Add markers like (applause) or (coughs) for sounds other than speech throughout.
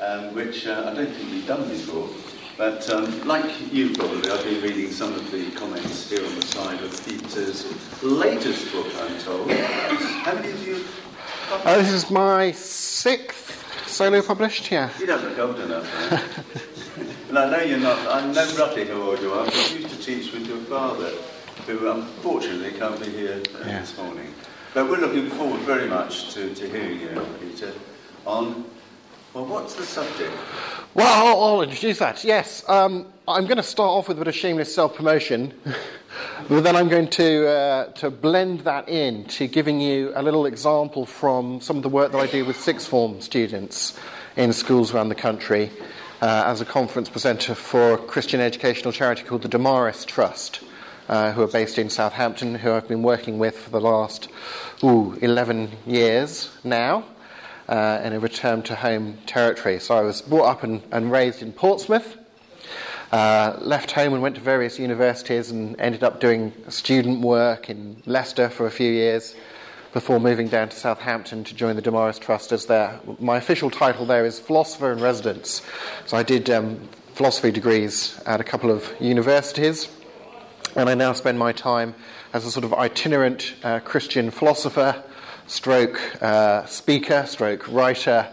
um, which uh, I don't think we've done before. But um, like you probably, I've been reading some of the comments here on the side of Peter's latest book, I'm told. How many of you? Uh, this is my sixth solo published, yeah. You don't look old enough, man. (laughs) and I know you're not, I know roughly how old you are, because you used to teach with your father, who unfortunately can't be here uh, Yeah. this morning. But we're looking forward very much to, to hearing you, Peter, on, well, what's the subject? Well, I'll, I'll introduce that. Yes, um, I'm going to start off with a bit of shameless self-promotion, (laughs) but then I'm going to uh, to blend that in to giving you a little example from some of the work that I do with sixth form students in schools around the country uh, as a conference presenter for a Christian educational charity called the Damaris Trust. Uh, who are based in Southampton, who I've been working with for the last ooh, 11 years now uh, in a return to home territory. So I was brought up and, and raised in Portsmouth, uh, left home and went to various universities and ended up doing student work in Leicester for a few years before moving down to Southampton to join the Damaris Trust as their, my official title there is philosopher in residence. So I did um, philosophy degrees at a couple of universities and I now spend my time as a sort of itinerant uh, Christian philosopher, stroke uh, speaker, stroke writer,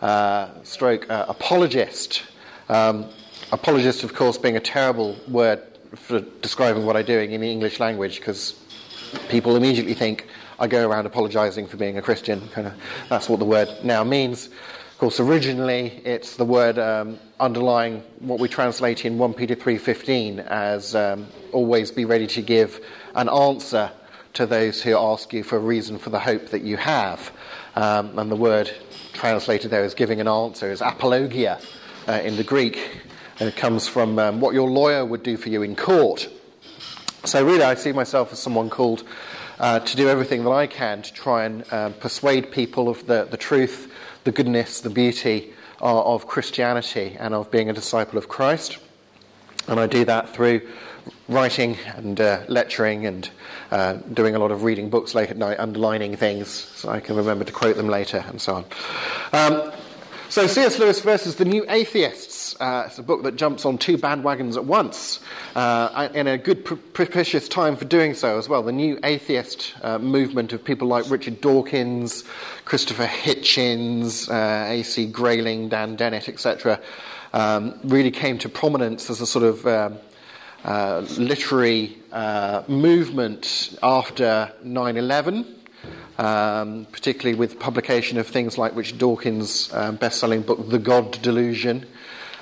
uh, stroke uh, apologist. Um, apologist, of course, being a terrible word for describing what I'm doing in the English language because people immediately think I go around apologizing for being a Christian. Kind of, that's what the word now means. Of course, originally it's the word um, underlying what we translate in 1 Peter 3:15 as um, always be ready to give an answer to those who ask you for a reason for the hope that you have. Um, and the word translated there as giving an answer is apologia uh, in the Greek. And it comes from um, what your lawyer would do for you in court. So, really, I see myself as someone called uh, to do everything that I can to try and um, persuade people of the, the truth, the goodness, the beauty uh, of Christianity and of being a disciple of Christ. And I do that through writing and uh, lecturing and uh, doing a lot of reading books late at night, underlining things so I can remember to quote them later and so on. Um, so, C.S. Lewis versus the New Atheists. Uh, it's a book that jumps on two bandwagons at once, uh, in a good, pr- propitious time for doing so as well. The New Atheist uh, movement of people like Richard Dawkins, Christopher Hitchens, uh, A.C. Grayling, Dan Dennett, etc., um, really came to prominence as a sort of um, uh, literary uh, movement after 9 11 um, particularly with publication of things like Richard Dawkins' um, best-selling book *The God Delusion*,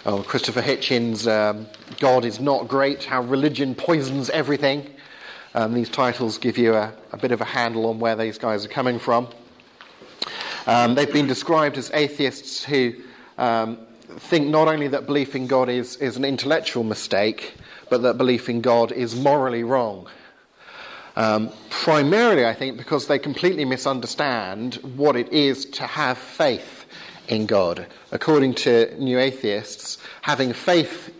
or Christopher Hitchens' um, *God is Not Great: How Religion Poisons Everything*. Um, these titles give you a, a, bit of a handle on where these guys are coming from. Um, they've been described as atheists who um, think not only that belief in God is, is an intellectual mistake, but that belief in God is morally wrong. Um, primarily, I think, because they completely misunderstand what it is to have faith in God. According to new atheists, having faith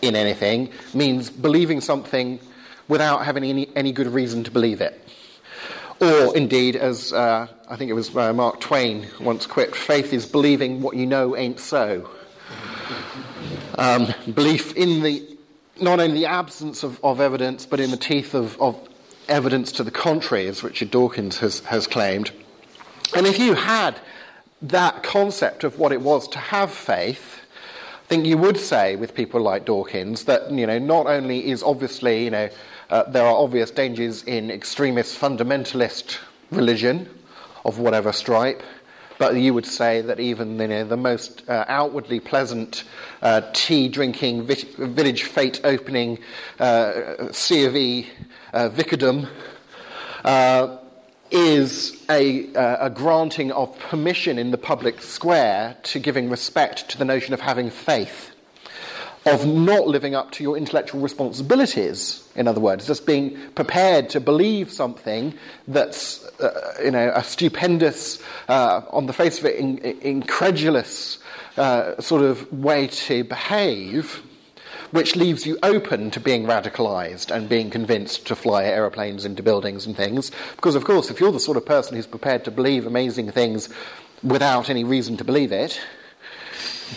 in anything means believing something without having any, any good reason to believe it. Or, indeed, as uh, I think it was uh, Mark Twain once quipped, faith is believing what you know ain't so. Um, belief in the not only the absence of, of evidence, but in the teeth of, of evidence to the contrary, as Richard Dawkins has, has claimed. And if you had that concept of what it was to have faith, I think you would say with people like Dawkins that you know not only is obviously you know uh, there are obvious dangers in extremist fundamentalist religion of whatever stripe, but you would say that even you know, the most uh, outwardly pleasant uh, tea drinking, village fete opening uh, C of E uh, vicardom uh, is a, uh, a, granting of permission in the public square to giving respect to the notion of having faith, of not living up to your intellectual responsibilities, in other words, just being prepared to believe something that's uh, you know, a stupendous, uh, on the face of it, in, incredulous uh, sort of way to behave which leaves you open to being radicalized and being convinced to fly aeroplanes into buildings and things. Because, of course, if you're the sort of person who's prepared to believe amazing things without any reason to believe it,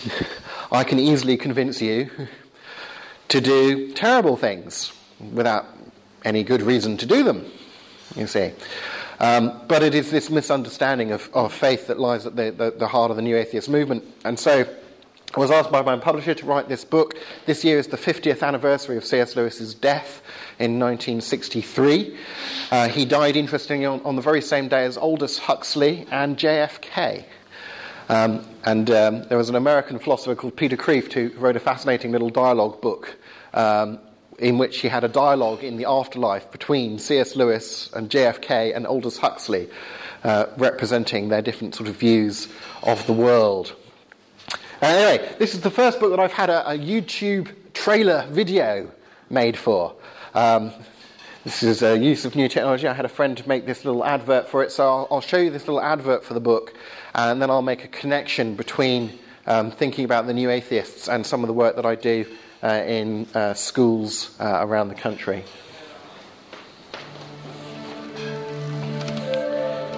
(laughs) I can easily convince you to do terrible things without any good reason to do them, you see. Um, but it is this misunderstanding of, of faith that lies at the, the, the, heart of the new atheist movement. And so I was asked by my publisher to write this book. This year is the 50th anniversary of C.S. Lewis's death in 1963. Uh, he died, interestingly, on, on, the very same day as Aldous Huxley and JFK. Um, and um, there was an American philosopher called Peter Kreeft who wrote a fascinating little dialogue book um, in which he had a dialogue in the afterlife between C.S. Lewis and JFK and Aldous Huxley, uh, representing their different sort of views of the world. Uh, anyway, this is the first book that I've had a, a YouTube trailer video made for. Um, this is a use of new technology. I had a friend make this little advert for it, so I'll, I'll show you this little advert for the book, and then I'll make a connection between um, thinking about the new atheists and some of the work that I do uh, in uh, schools uh, around the country.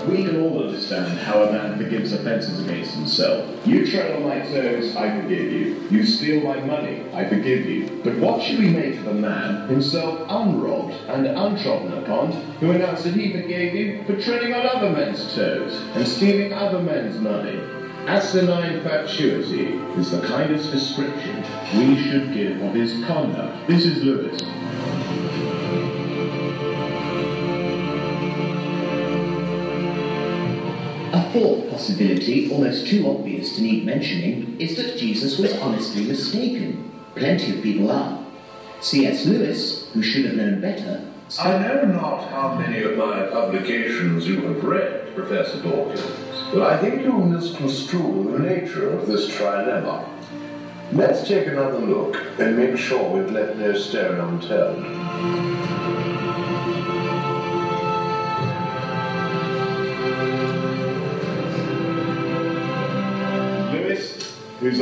We can all understand how a man forgives offences against himself. You tread on my toes, I forgive you. You steal my money, I forgive you. But what should we make of a man, himself unrobbed and untrodden upon, who announced that he forgave you for treading on other men's toes and stealing other men's money? Asinine fatuity is the kindest description we should give of his conduct. This is Lewis. Fourth possibility, almost too obvious to need mentioning, is that Jesus was honestly mistaken. Plenty of people are. C.S. Lewis, who should have known better, I know not how many of my publications you have read, Professor Dawkins, but I think you misconstrue the nature of this trilemma. Let's take another look and make sure we've left no stone unturned.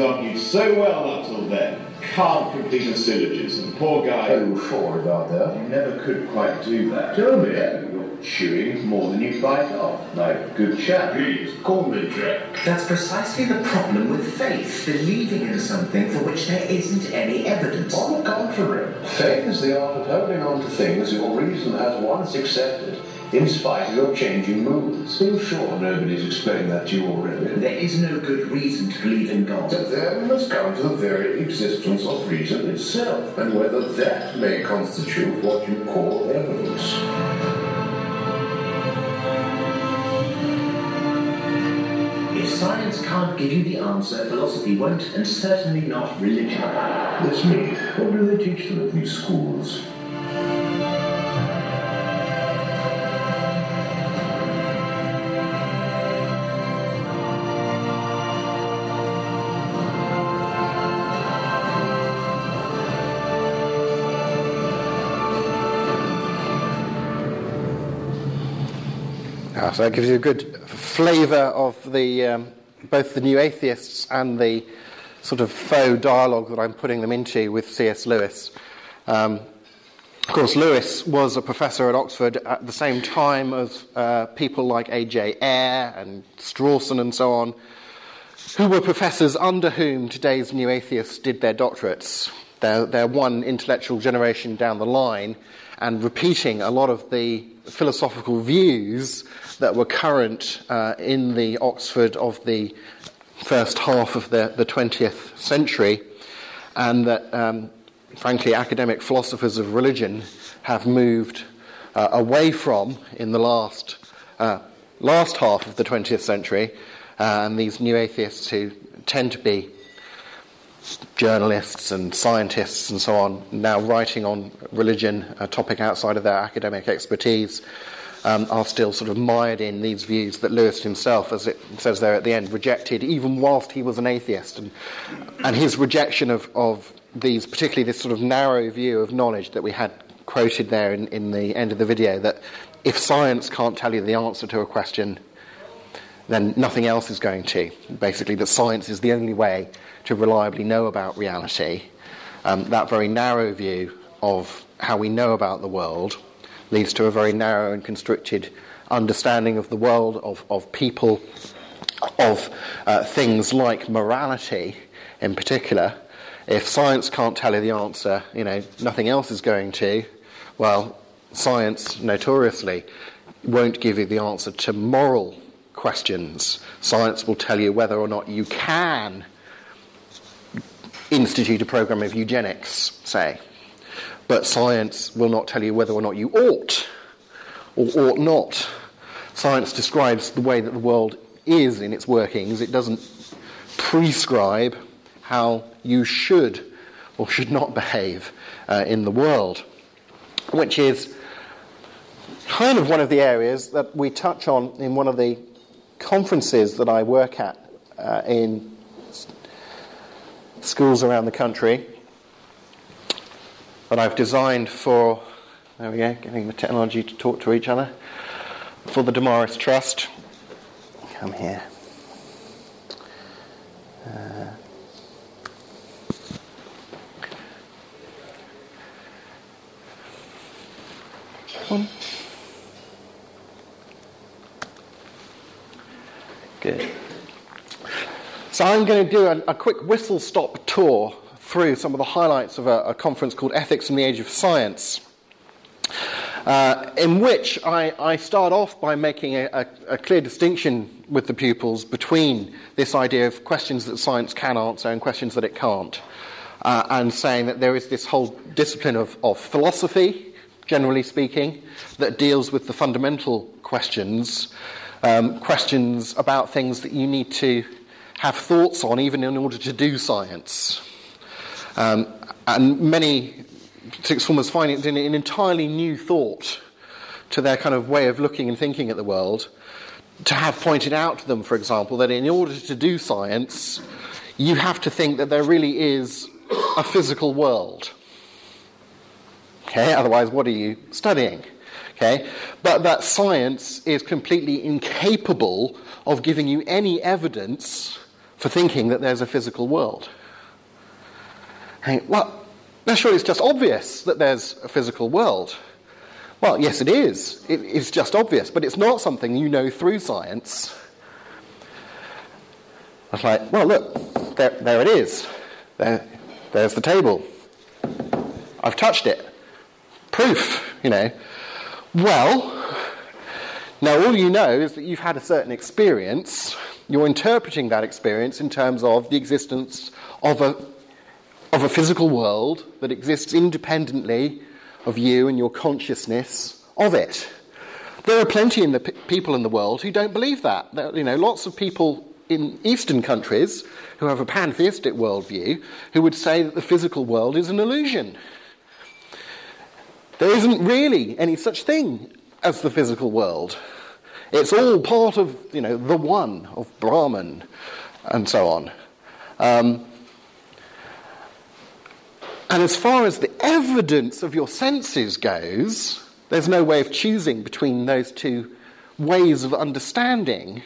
Argued so well up till then, can't complete a syllogism. Poor guy. Are you sure about that? He never could quite do that. Tell me, you're chewing more than you bite off. Like good chap. Please, call me Jack. That's precisely the problem with faith, believing in something for which there isn't any evidence. On the contrary, faith is the art of holding on to things your reason has once accepted in spite of your changing moods. Are you sure nobody's explained that to you already? There is no good reason to believe in God. But then must come to the very existence of reason itself, and whether that may constitute what you call evidence. If science can't give you the answer, philosophy won't, and certainly not religion. This me. What do they teach them at these schools? So that gives you a good flavour of the um, both the new atheists and the sort of faux dialogue that I'm putting them into with C.S. Lewis. Um, of course, Lewis was a professor at Oxford at the same time as uh, people like A.J. Ayer and Strawson and so on, who were professors under whom today's new atheists did their doctorates. They're, they're one intellectual generation down the line and repeating a lot of the philosophical views that were current uh, in the Oxford of the first half of the, the 20th century, and that, um, frankly, academic philosophers of religion have moved uh, away from in the last, uh, last half of the 20th century, uh, and these new atheists who tend to be journalists and scientists and so on now writing on religion, a topic outside of their academic expertise, um, are still sort of mired in these views that Lewis himself, as it says there at the end, rejected even whilst he was an atheist. And, and his rejection of, of these, particularly this sort of narrow view of knowledge that we had quoted there in, in the end of the video, that if science can't tell you the answer to a question, then nothing else is going to. Basically, that science is the only way to reliably know about reality. Um, that very narrow view of how we know about the world leads to a very narrow and constricted understanding of the world, of, of people, of uh, things like morality in particular. If science can't tell you the answer, you know, nothing else is going to, well, science notoriously won't give you the answer to moral questions. Science will tell you whether or not you can institute a program of eugenics, say. But science will not tell you whether or not you ought or ought not. Science describes the way that the world is in its workings. It doesn't prescribe how you should or should not behave uh, in the world, which is kind of one of the areas that we touch on in one of the conferences that I work at uh, in schools around the country that I've designed for, there we go, getting the technology to talk to each other, for the Damaris Trust. Come here. Uh, one. Good. So I'm going to do a, a quick whistle stop tour through some of the highlights of a, a conference called Ethics in the Age of Science. Uh, in which I, I, start off by making a, a, a, clear distinction with the pupils between this idea of questions that science can answer and questions that it can't, uh, and saying that there is this whole discipline of, of, philosophy, generally speaking, that deals with the fundamental questions um, questions about things that you need to have thoughts on, even in order to do science. Um, and many sixth formers find it an entirely new thought to their kind of way of looking and thinking at the world. To have pointed out to them, for example, that in order to do science, you have to think that there really is a physical world. Okay, otherwise, what are you studying? Okay? But that science is completely incapable of giving you any evidence for thinking that there's a physical world. well, now surely it's just obvious that there's a physical world. Well, yes, it is. It, it's just obvious, but it's not something you know through science. I was like, well, look, there, there it is. There, there's the table. I've touched it. Proof, you know. Well, now all you know is that you've had a certain experience. You're interpreting that experience in terms of the existence of a, of a physical world that exists independently of you and your consciousness of it. There are plenty of p- people in the world who don't believe that. There, you know, lots of people in Eastern countries who have a pantheistic worldview who would say that the physical world is an illusion. There isn't really any such thing as the physical world. It's all part of, you know, the one, of Brahman, and so on. Um, and as far as the evidence of your senses goes, there's no way of choosing between those two ways of understanding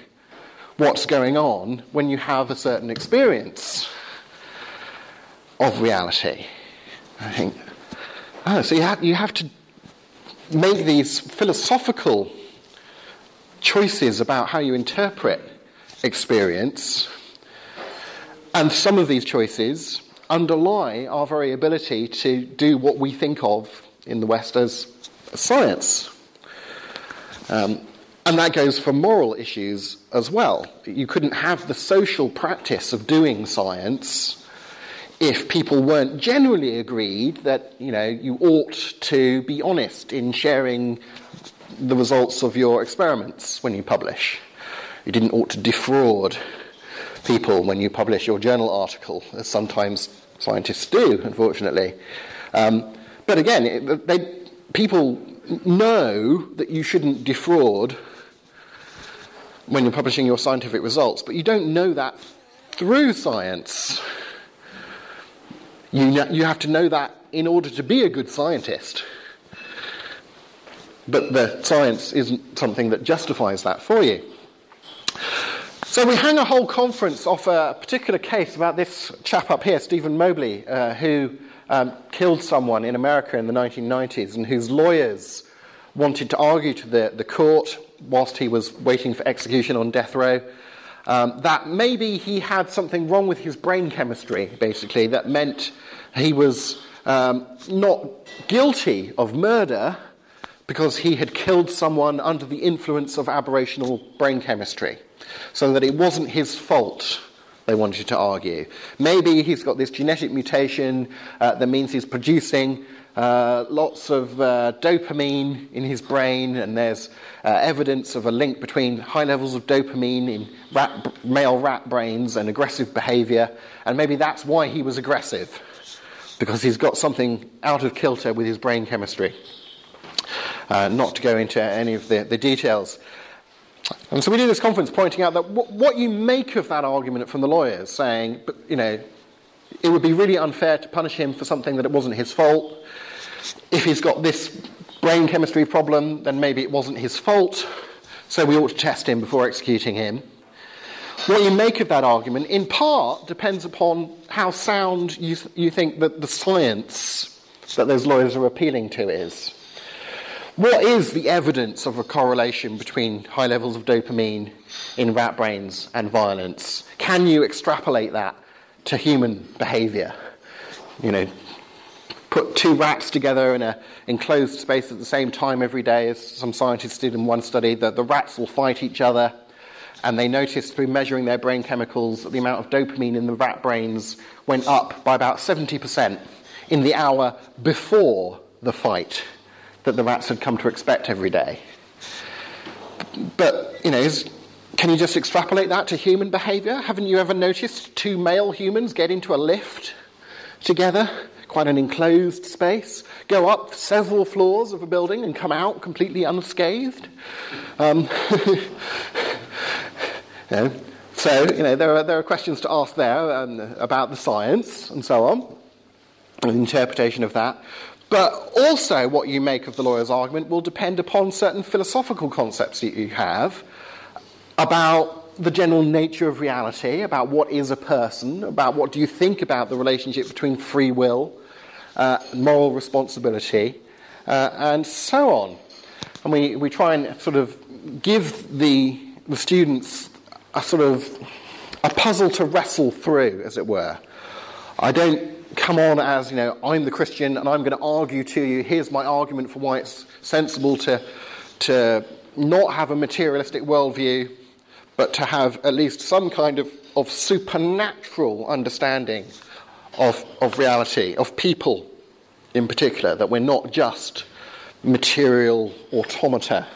what's going on when you have a certain experience of reality. I think Oh, so you have, you have to make these philosophical choices about how you interpret experience. And some of these choices underlie our very ability to do what we think of in the West as science. Um, and that goes for moral issues as well. You couldn't have the social practice of doing science if people weren't generally agreed that you know you ought to be honest in sharing the results of your experiments when you publish. You didn't ought to defraud people when you publish your journal article, as sometimes scientists do, unfortunately. Um, but again, they, people know that you shouldn't defraud when you're publishing your scientific results, but you don't know that through science. You, you have to know that in order to be a good scientist. But the science isn't something that justifies that for you. So we hang a whole conference off a particular case about this chap up here, Stephen Mobley, uh, who um, killed someone in America in the 1990s and whose lawyers wanted to argue to the, the court whilst he was waiting for execution on death row um, that maybe he had something wrong with his brain chemistry, basically, that meant he was um, not guilty of murder because he had killed someone under the influence of aberrational brain chemistry, so that it wasn't his fault they wanted to argue. Maybe he's got this genetic mutation uh, that means he's producing uh, lots of uh, dopamine in his brain, and there's uh, evidence of a link between high levels of dopamine in rat, male rat brains and aggressive behavior, and maybe that's why he was aggressive, because he's got something out of kilter with his brain chemistry. Uh, not to go into any of the, the details. And so we do this conference pointing out that w- what you make of that argument from the lawyers, saying, but, you know, it would be really unfair to punish him for something that it wasn't his fault. If he's got this brain chemistry problem, then maybe it wasn't his fault, so we ought to test him before executing him. What you make of that argument, in part, depends upon how sound you, th- you think that the science that those lawyers are appealing to is. What is the evidence of a correlation between high levels of dopamine in rat brains and violence? Can you extrapolate that to human behavior? You know, put two rats together in an enclosed space at the same time every day, as some scientists did in one study, that the rats will fight each other. And they noticed through measuring their brain chemicals that the amount of dopamine in the rat brains went up by about 70% in the hour before the fight that the rats had come to expect every day. But, you know, is, can you just extrapolate that to human behavior? Haven't you ever noticed two male humans get into a lift together, quite an enclosed space, go up several floors of a building and come out completely unscathed? Um, (laughs) so, you know, there are, there are questions to ask there um, about the science and so on, and the interpretation of that. But also, what you make of the lawyer's argument will depend upon certain philosophical concepts that you have about the general nature of reality, about what is a person, about what do you think about the relationship between free will, uh, moral responsibility, uh, and so on. And we, we try and sort of give the, the students a sort of a puzzle to wrestle through, as it were. I don't come on as, you know, I'm the Christian and I'm going to argue to you, here's my argument for why it's sensible to, to not have a materialistic worldview, but to have at least some kind of, of supernatural understanding of, of reality, of people in particular, that we're not just material automata.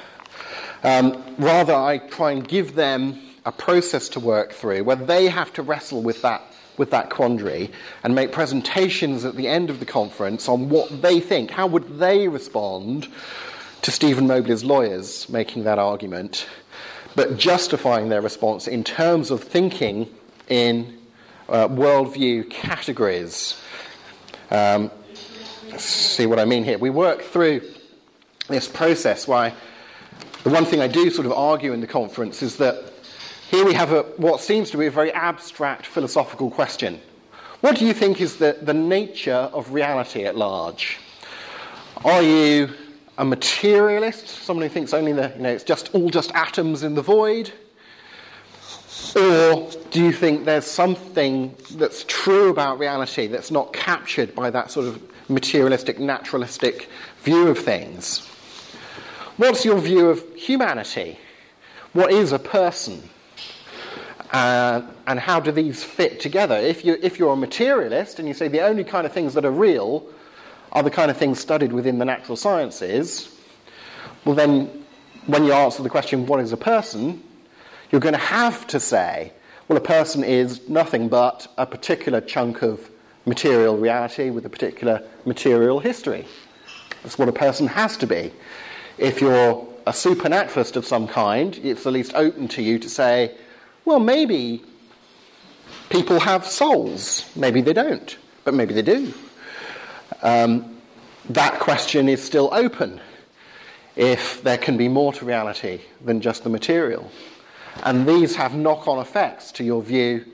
Um, rather, I try and give them a process to work through where they have to wrestle with that with that quandary and make presentations at the end of the conference on what they think. How would they respond to Stephen Mobley's lawyers making that argument, but justifying their response in terms of thinking in uh, worldview categories? Um, see what I mean here. We work through this process why the one thing I do sort of argue in the conference is that here we have a, what seems to be a very abstract philosophical question. What do you think is the, the nature of reality at large? Are you a materialist, someone who thinks only the, you know, it's just all just atoms in the void? Or do you think there's something that's true about reality that's not captured by that sort of materialistic, naturalistic view of things? What's your view of humanity? What is a person? Uh, and how do these fit together? If, you, if you're a materialist and you say the only kind of things that are real are the kind of things studied within the natural sciences, well, then when you answer the question, what is a person, you're going to have to say, well, a person is nothing but a particular chunk of material reality with a particular material history. That's what a person has to be. If you're a supernaturalist of some kind, it's at least open to you to say, well, maybe people have souls. Maybe they don't, but maybe they do. Um, that question is still open if there can be more to reality than just the material. And these have knock on effects to your view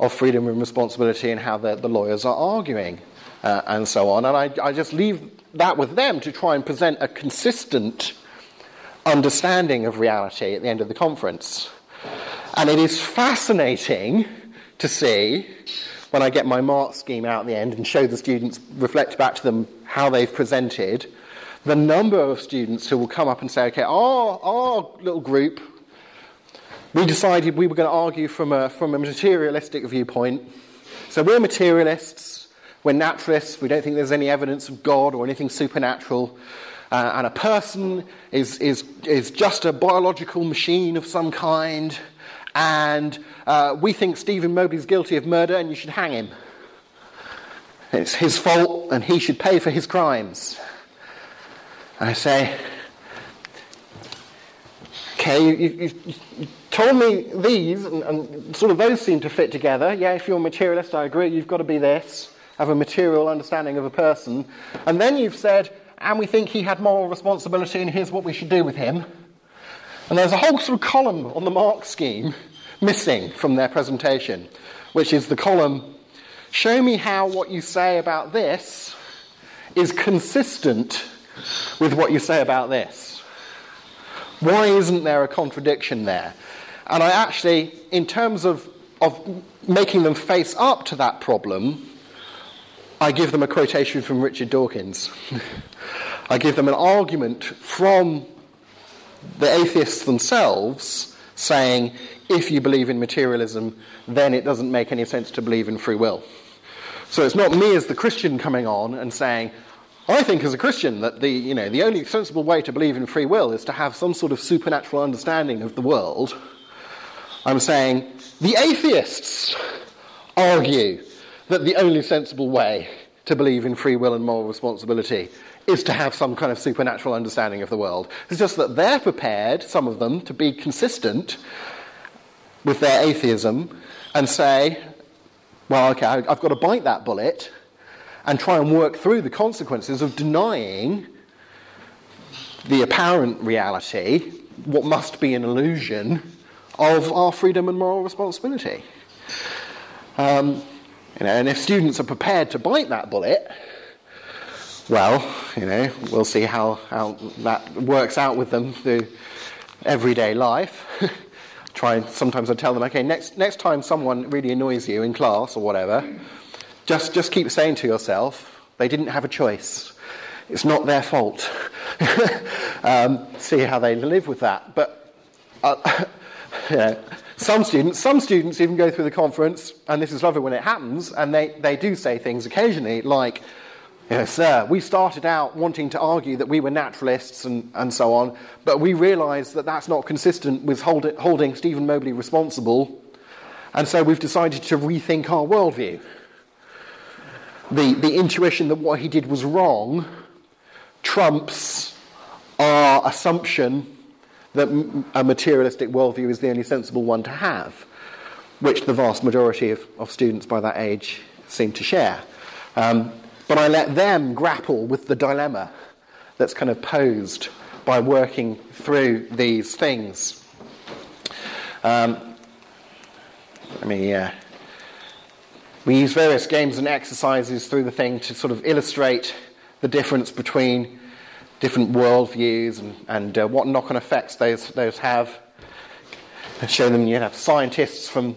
of freedom and responsibility and how the, the lawyers are arguing uh, and so on. And I, I just leave that with them to try and present a consistent understanding of reality at the end of the conference. And it is fascinating to see when I get my mark scheme out at the end and show the students, reflect back to them how they've presented, the number of students who will come up and say, okay, our, our little group, we decided we were going to argue from a, from a materialistic viewpoint. So we're materialists, we're naturalists, we don't think there's any evidence of God or anything supernatural. Uh, and a person is, is, is just a biological machine of some kind and uh, we think Stephen Mobley's guilty of murder and you should hang him. It's his fault and he should pay for his crimes. I say, okay, you, you, you told me these, and, and, sort of those seem to fit together. Yeah, if you're a materialist, I agree, you've got to be this, have a material understanding of a person. And then you've said, and we think he had moral responsibility, and here's what we should do with him. And there's a whole sort of column on the mark scheme missing from their presentation, which is the column Show me how what you say about this is consistent with what you say about this. Why isn't there a contradiction there? And I actually, in terms of, of making them face up to that problem, I give them a quotation from Richard Dawkins. (laughs) I give them an argument from the atheists themselves saying if you believe in materialism, then it doesn't make any sense to believe in free will. So it's not me as the Christian coming on and saying, I think as a Christian that the, you know, the only sensible way to believe in free will is to have some sort of supernatural understanding of the world. I'm saying the atheists argue that the only sensible way to believe in free will and moral responsibility is to have some kind of supernatural understanding of the world. It's just that they're prepared, some of them, to be consistent with their atheism and say, well, okay, I've got to bite that bullet and try and work through the consequences of denying the apparent reality, what must be an illusion, of our freedom and moral responsibility. Um, you know, and if students are prepared to bite that bullet, well, you know, we'll see how, how that works out with them through everyday life. (laughs) Try sometimes I tell them, okay, next next time someone really annoys you in class or whatever, just just keep saying to yourself, they didn't have a choice. It's not their fault. (laughs) um, see how they live with that. But uh, (laughs) yeah, some students, some students even go through the conference, and this is lovely when it happens, and they, they do say things occasionally like, Yes, sir. We started out wanting to argue that we were naturalists and, and so on, but we realised that that's not consistent with hold holding Stephen Mobley responsible, and so we've decided to rethink our worldview. The, the intuition that what he did was wrong trumps our assumption that a materialistic worldview is the only sensible one to have, which the vast majority of, of students by that age seem to share. Um, but I let them grapple with the dilemma that's kind of posed by working through these things. Um, let me. Uh, we use various games and exercises through the thing to sort of illustrate the difference between different worldviews and, and uh, what knock on effects those, those have. And show them you have scientists from,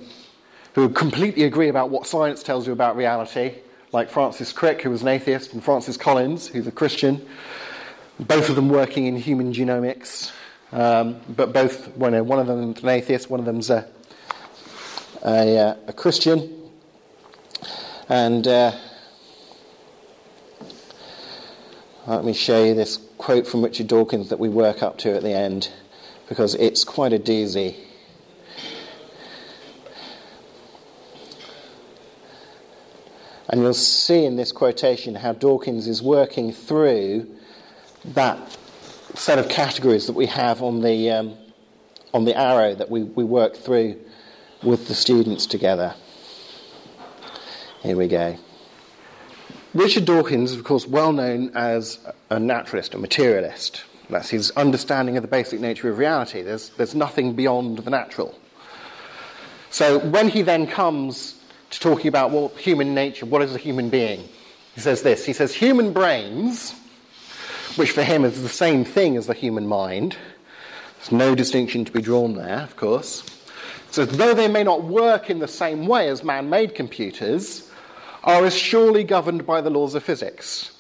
who completely agree about what science tells you about reality, like Francis Crick, who was an atheist, and Francis Collins, who's a Christian, both of them working in human genomics, um, but both, well, no, one of them is an atheist, one of them's a, a, uh, a Christian. And uh, let me show you this quote from Richard Dawkins that we work up to at the end, because it's quite a doozy. And you'll see in this quotation how Dawkins is working through that set of categories that we have on the, um, on the arrow that we, we work through with the students together. Here we go. Richard Dawkins is, of course, well known as a naturalist, a materialist. That's his understanding of the basic nature of reality. There's, there's nothing beyond the natural. So when he then comes to talking about well, human nature, what is a human being. He says this He says, human brains, which for him is the same thing as the human mind, there's no distinction to be drawn there, of course. So, though they may not work in the same way as man made computers, are as surely governed by the laws of physics.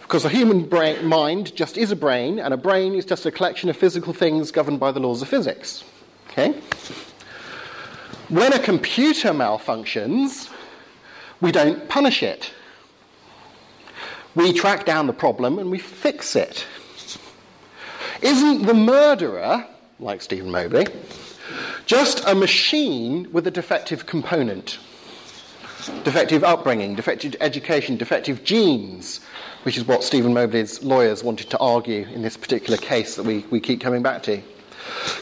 Because a human brain, mind just is a brain, and a brain is just a collection of physical things governed by the laws of physics. Okay? When a computer malfunctions, we don't punish it. We track down the problem and we fix it. Isn't the murderer, like Stephen Mobley, just a machine with a defective component? Defective upbringing, defective education, defective genes, which is what Stephen Mobley's lawyers wanted to argue in this particular case that we, we keep coming back to.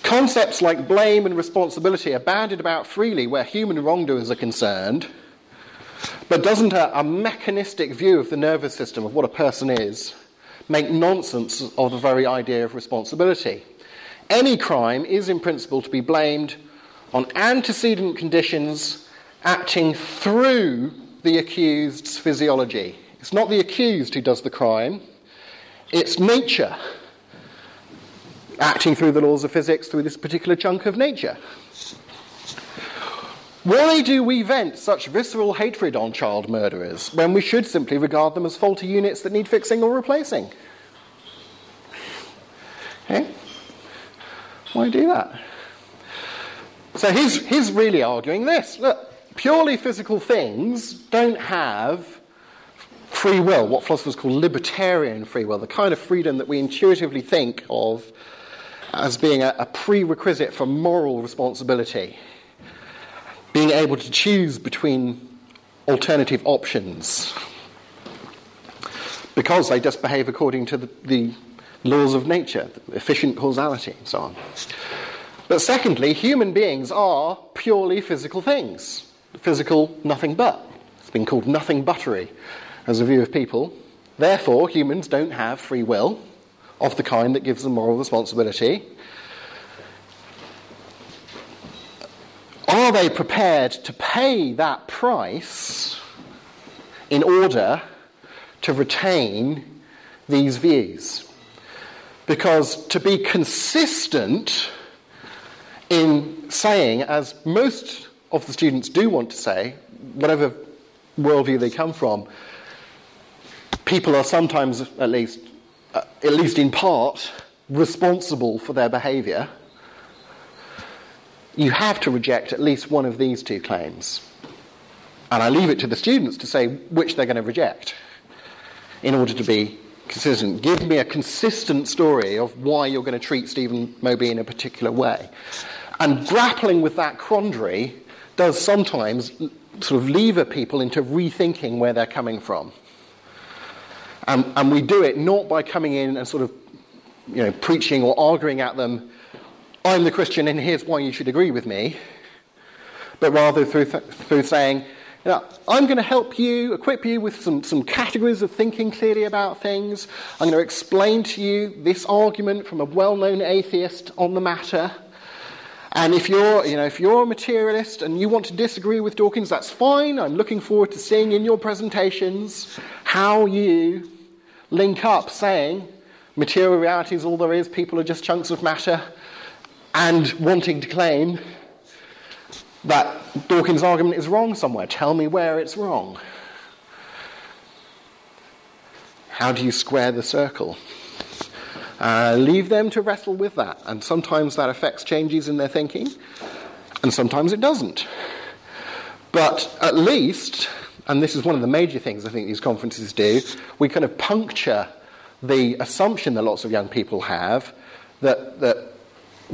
Concepts like blame and responsibility are bandied about freely where human wrongdoers are concerned, but doesn't a, a mechanistic view of the nervous system of what a person is make nonsense of the very idea of responsibility? Any crime is, in principle, to be blamed on antecedent conditions acting through the accused's physiology. It's not the accused who does the crime, it's nature acting through the laws of physics through this particular chunk of nature. Why do we vent such visceral hatred on child murderers when we should simply regard them as faulty units that need fixing or replacing? Okay? Why do that? So he's, he's really arguing this. Look, purely physical things don't have free will, what philosophers call libertarian free will, the kind of freedom that we intuitively think of as being a, a prerequisite for moral responsibility being able to choose between alternative options because they just behave according to the, the laws of nature, efficient causality, and so on. But secondly, human beings are purely physical things. Physical, nothing but. It's been called nothing buttery as a view of people. Therefore, humans don't have free will of the kind that gives them moral responsibility. Are they prepared to pay that price in order to retain these views? Because to be consistent in saying, as most of the students do want to say, whatever worldview they come from, people are sometimes, at least, uh, at least in part, responsible for their behaviour you have to reject at least one of these two claims. And I leave it to the students to say which they're going to reject in order to be consistent. Give me a consistent story of why you're going to treat Stephen Mobley in a particular way. And grappling with that quandary does sometimes sort of lever people into rethinking where they're coming from. And, and we do it not by coming in and sort of you know, preaching or arguing at them I'm the Christian and here's why you should agree with me, but rather through, th- through saying, you know, I'm going to help you, equip you with some, some categories of thinking clearly about things. I'm going to explain to you this argument from a well known atheist on the matter. And if you're, you know, if you're a materialist and you want to disagree with Dawkins, that's fine. I'm looking forward to seeing in your presentations how you link up saying material reality is all there is, people are just chunks of matter, and wanting to claim that Dawkins' argument is wrong somewhere. Tell me where it's wrong. How do you square the circle? Uh, leave them to wrestle with that. And sometimes that affects changes in their thinking, and sometimes it doesn't. But at least, and this is one of the major things I think these conferences do, we kind of puncture the assumption that lots of young people have that, that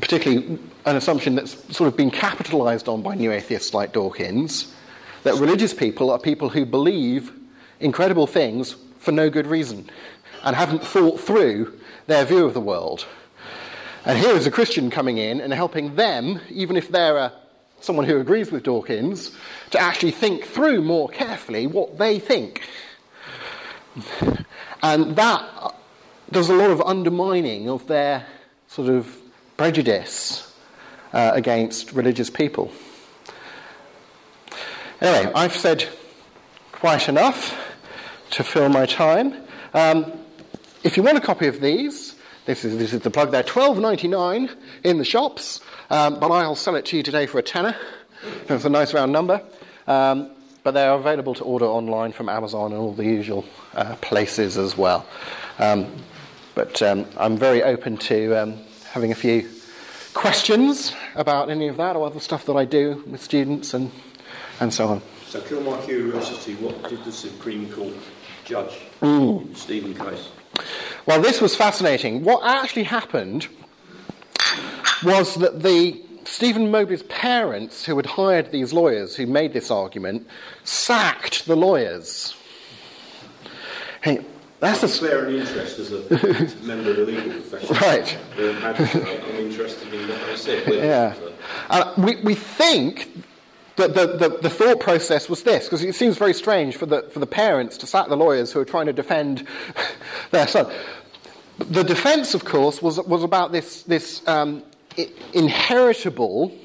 particularly an assumption that's sort of been capitalized on by new atheists like Dawkins, that religious people are people who believe incredible things for no good reason and haven't thought through their view of the world. And here is a Christian coming in and helping them, even if they're a, someone who agrees with Dawkins, to actually think through more carefully what they think. And that does a lot of undermining of their sort of prejudice uh, against religious people. Anyway, I've said quite enough to fill my time. Um, if you want a copy of these, This is, this is the plug. They're twelve ninety nine in the shops, um, but I'll sell it to you today for a tenner. That's a nice round number. Um, but they are available to order online from Amazon and all the usual uh, places as well. Um, but um, I'm very open to um, having a few questions about any of that or other stuff that I do with students and, and so on. So, kill my curiosity, what did the Supreme Court judge Mm. in Stephen case? Well, this was fascinating. What actually happened was that the Stephen Mobley's parents, who had hired these lawyers who made this argument, sacked the lawyers. Hey, that's a, an interest as a member of the legal profession. Right. I'm interested in what they said. yeah. Uh, we, we think that the, the, the thought process was this, because it seems very strange for the, for the parents to sack the lawyers who are trying to defend (laughs) their son. The defense, of course, was, was about this, this um, inheritable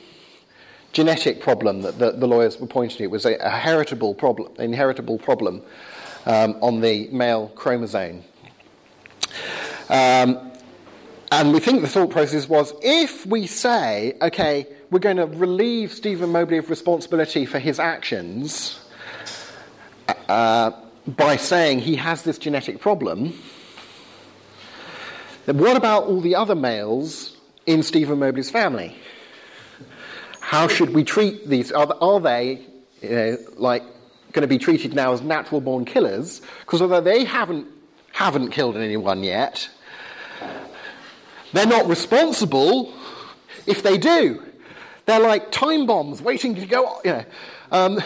genetic problem that the, the lawyers were pointing to. It was a, a heritable problem, inheritable problem um, on the male chromosome. Um, and we think the thought process was if we say, okay, we're going to relieve Stephen Mobley of responsibility for his actions uh, by saying he has this genetic problem, then what about all the other males in Stephen Mobley's family? How should we treat these? Are, are they, you know, like, going to be treated now as natural born killers? Because although they haven't, haven't killed anyone yet, they're not responsible if they do. They're like time bombs waiting to go. You know. um,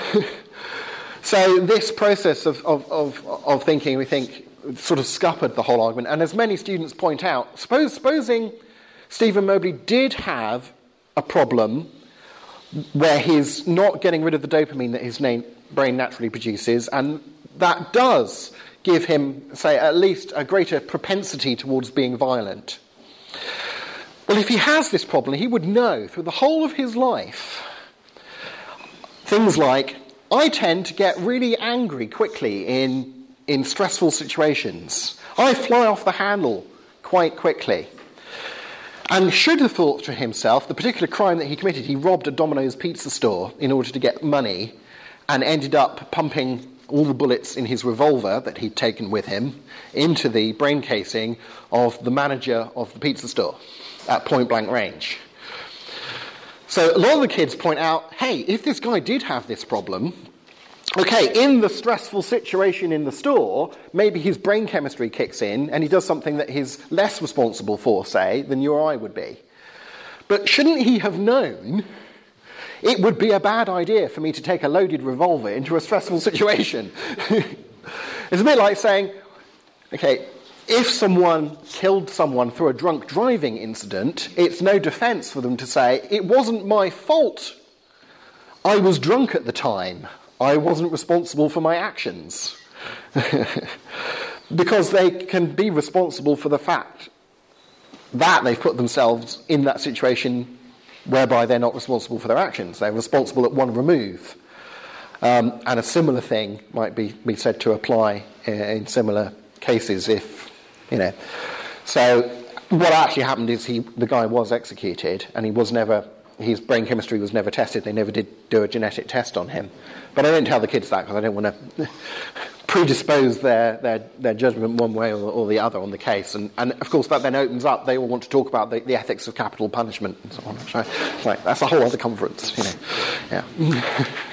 (laughs) so this process of, of, of, of thinking, we think, sort of scuppered the whole argument. And as many students point out, suppose, supposing Stephen Mobley did have a problem where he's not getting rid of the dopamine that his na- brain naturally produces, and that does give him, say, at least a greater propensity towards being violent. Well, if he has this problem, he would know through the whole of his life things like I tend to get really angry quickly in, in stressful situations. I fly off the handle quite quickly. And should have thought to himself the particular crime that he committed, he robbed a Domino's pizza store in order to get money and ended up pumping all the bullets in his revolver that he'd taken with him into the brain casing of the manager of the pizza store at point blank range. So a lot of the kids point out hey, if this guy did have this problem, okay, in the stressful situation in the store, maybe his brain chemistry kicks in and he does something that he's less responsible for, say, than you or I would be. But shouldn't he have known it would be a bad idea for me to take a loaded revolver into a stressful (laughs) situation? it's a bit like saying, okay, if someone killed someone through a drunk driving incident, it's no defense for them to say, it wasn't my fault. I was drunk at the time. I wasn't responsible for my actions. (laughs) because they can be responsible for the fact that they've put themselves in that situation whereby they're not responsible for their actions. They're responsible at one remove. Um, and a similar thing might be, be said to apply in, in similar cases if, you know. So what actually happened is he, the guy was executed and he was never, his brain chemistry was never tested. They never did do a genetic test on him. But I don't tell the kids that because I don't want to (laughs) predispose their, their, their judgment one way or, or, the other on the case. And, and of course, that then opens up, they all want to talk about the, the ethics of capital punishment and so on. So, like, that's a whole other conference, you know. Yeah. (laughs)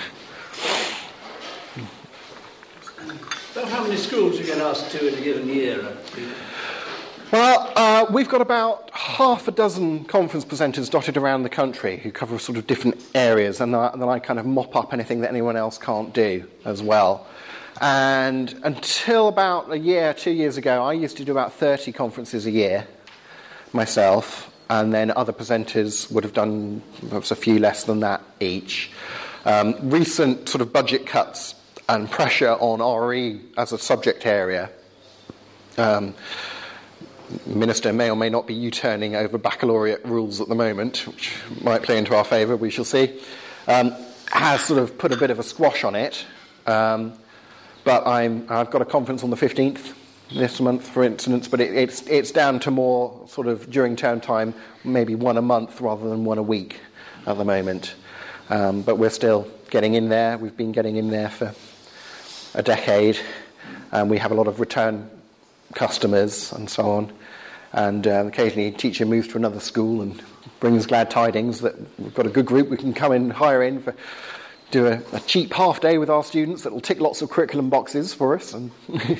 How many schools you get asked to in a given year? Well, uh, we've got about half a dozen conference presenters dotted around the country who cover sort of different areas, and then I kind of mop up anything that anyone else can't do as well. And until about a year, two years ago, I used to do about 30 conferences a year myself, and then other presenters would have done perhaps a few less than that each. Um, recent sort of budget cuts and pressure on RE as a subject area. Um, Minister may or may not be U turning over baccalaureate rules at the moment, which might play into our favour, we shall see. Um, has sort of put a bit of a squash on it. Um, but I'm, I've got a conference on the 15th this month, for instance, but it, it's, it's down to more sort of during term time, maybe one a month rather than one a week at the moment. Um, but we're still getting in there. We've been getting in there for a decade, and we have a lot of return customers and so on. And uh, occasionally, a teacher moves to another school and brings glad tidings that we've got a good group we can come and hire in for do a, a, cheap half day with our students that will tick lots of curriculum boxes for us. And (laughs)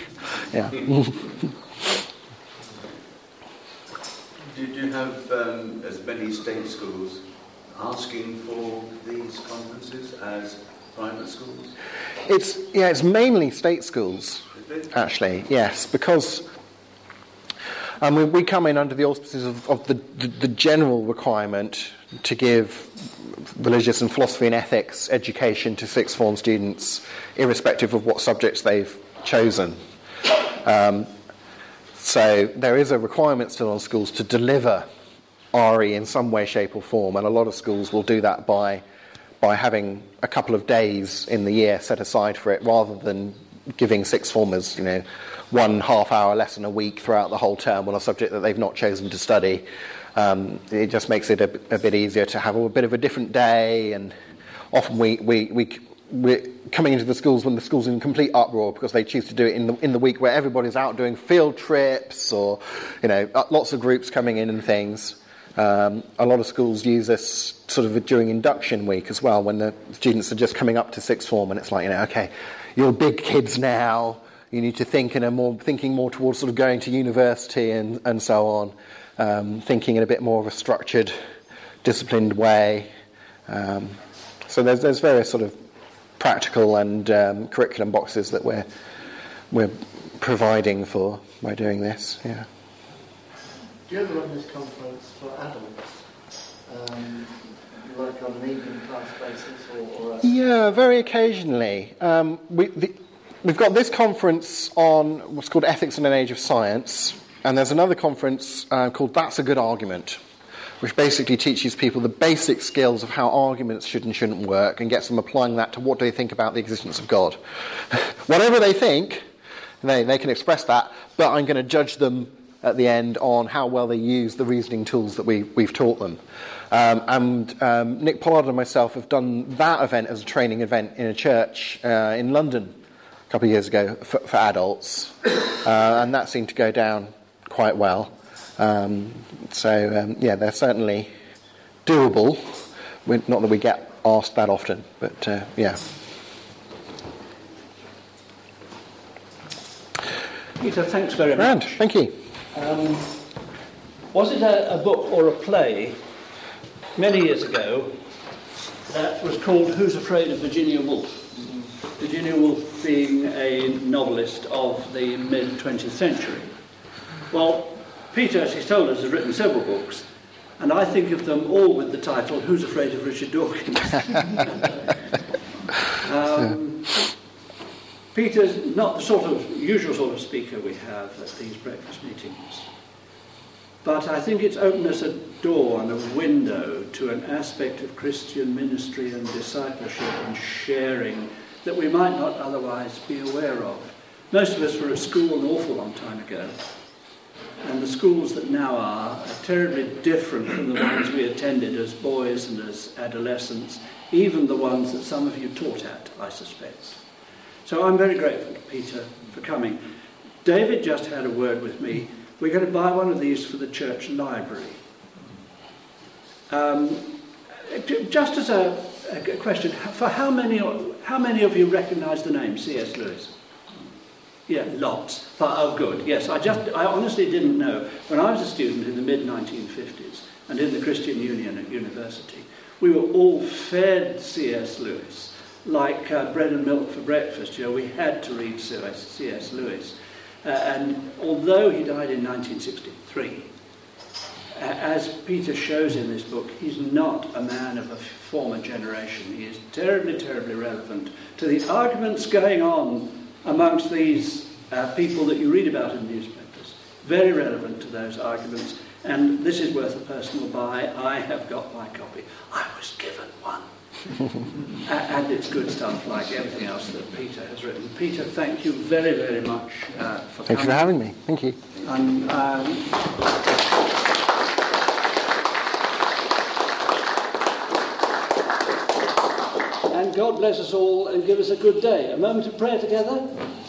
yeah. do you have um, as many state schools asking for these conferences as private schools? It's yeah, it's mainly state schools actually. Yes, because. Um, we, we, come in under the auspices of, of the, the, the general requirement to give religious and philosophy and ethics education to sixth form students, irrespective of what subjects they've chosen. Um, so there is a requirement still on schools to deliver RE in some way, shape, or form, and a lot of schools will do that by by having a couple of days in the year set aside for it, rather than giving sixth formers, you know, one half-hour lesson a week throughout the whole term on a subject that they've not chosen to study. Um, it just makes it a, a, bit easier to have a bit of a different day, and often we, we, we, we're coming into the schools when the school's in complete uproar because they choose to do it in the, in the week where everybody's out doing field trips or, you know, uh, lots of groups coming in and things. Um, a lot of schools use this sort of during induction week as well when the students are just coming up to sixth form and it's like, you know, okay, you're big kids now, you need to think in a more, thinking more towards sort of going to university and, and so on um, thinking in a bit more of a structured, disciplined way. Um, so there's, there's various sort of practical and um, curriculum boxes that we're, we're providing for by doing this. Yeah. Do you ever run this conference for adults? Um, like on an evening class basis or, or Yeah, very occasionally. Um, we, the, we've got this conference on what's called Ethics in an Age of Science, and there's another conference uh, called That's a Good Argument, which basically teaches people the basic skills of how arguments should and shouldn't work and gets them applying that to what do they think about the existence of God. (laughs) Whatever they think, they, they can express that, but I'm going to judge them at the end on how well they use the reasoning tools that we, we've taught them. Um, and um, Nick Pollard and myself have done that event as a training event in a church uh, in London a couple of years ago for, for adults, (coughs) uh, and that seemed to go down quite well. Um, so, um, yeah, they're certainly doable. We're, not that we get asked that often, but uh, yeah. Peter, thanks very much. thank you. Um, was it a, a, book or a play many years ago that was called Who's Afraid of Virginia Woolf? Virginia Woolf being a novelist of the mid 20th century. Well, Peter, as he's told us, has written several books, and I think of them all with the title Who's Afraid of Richard Dawkins? (laughs) um, Peter's not the sort of usual sort of speaker we have at these breakfast meetings. But I think it's opened us a door and a window to an aspect of Christian ministry and discipleship and sharing that we might not otherwise be aware of. Most of us were at school an awful long time ago, and the schools that now are are terribly different from the ones we attended as boys and as adolescents, even the ones that some of you taught at, I suspect. So I'm very grateful to Peter for coming. David just had a word with me. We're going to buy one of these for the church library. Um, just as a, a, question, for how many, how many of you recognise the name C.S. Lewis? Yeah, lots. oh, good. Yes, I just, I honestly didn't know. When I was a student in the mid 1950s and in the Christian Union at university, we were all fed C.S. Lewis like uh, bread and milk for breakfast. You know, we had to read C.S. Lewis. Uh, and although he died in 1963, uh, as Peter shows in this book, he's not a man of a former generation. He is terribly, terribly relevant to the arguments going on amongst these uh, people that you read about in newspapers. Very relevant to those arguments. And this is worth a personal buy. I have got my copy. I was given one (laughs) and it's good stuff like everything else that Peter has written. Peter, thank you very, very much uh, for Thank you for having me. Thank you. And, um, and God bless us all and give us a good day. A moment of prayer together.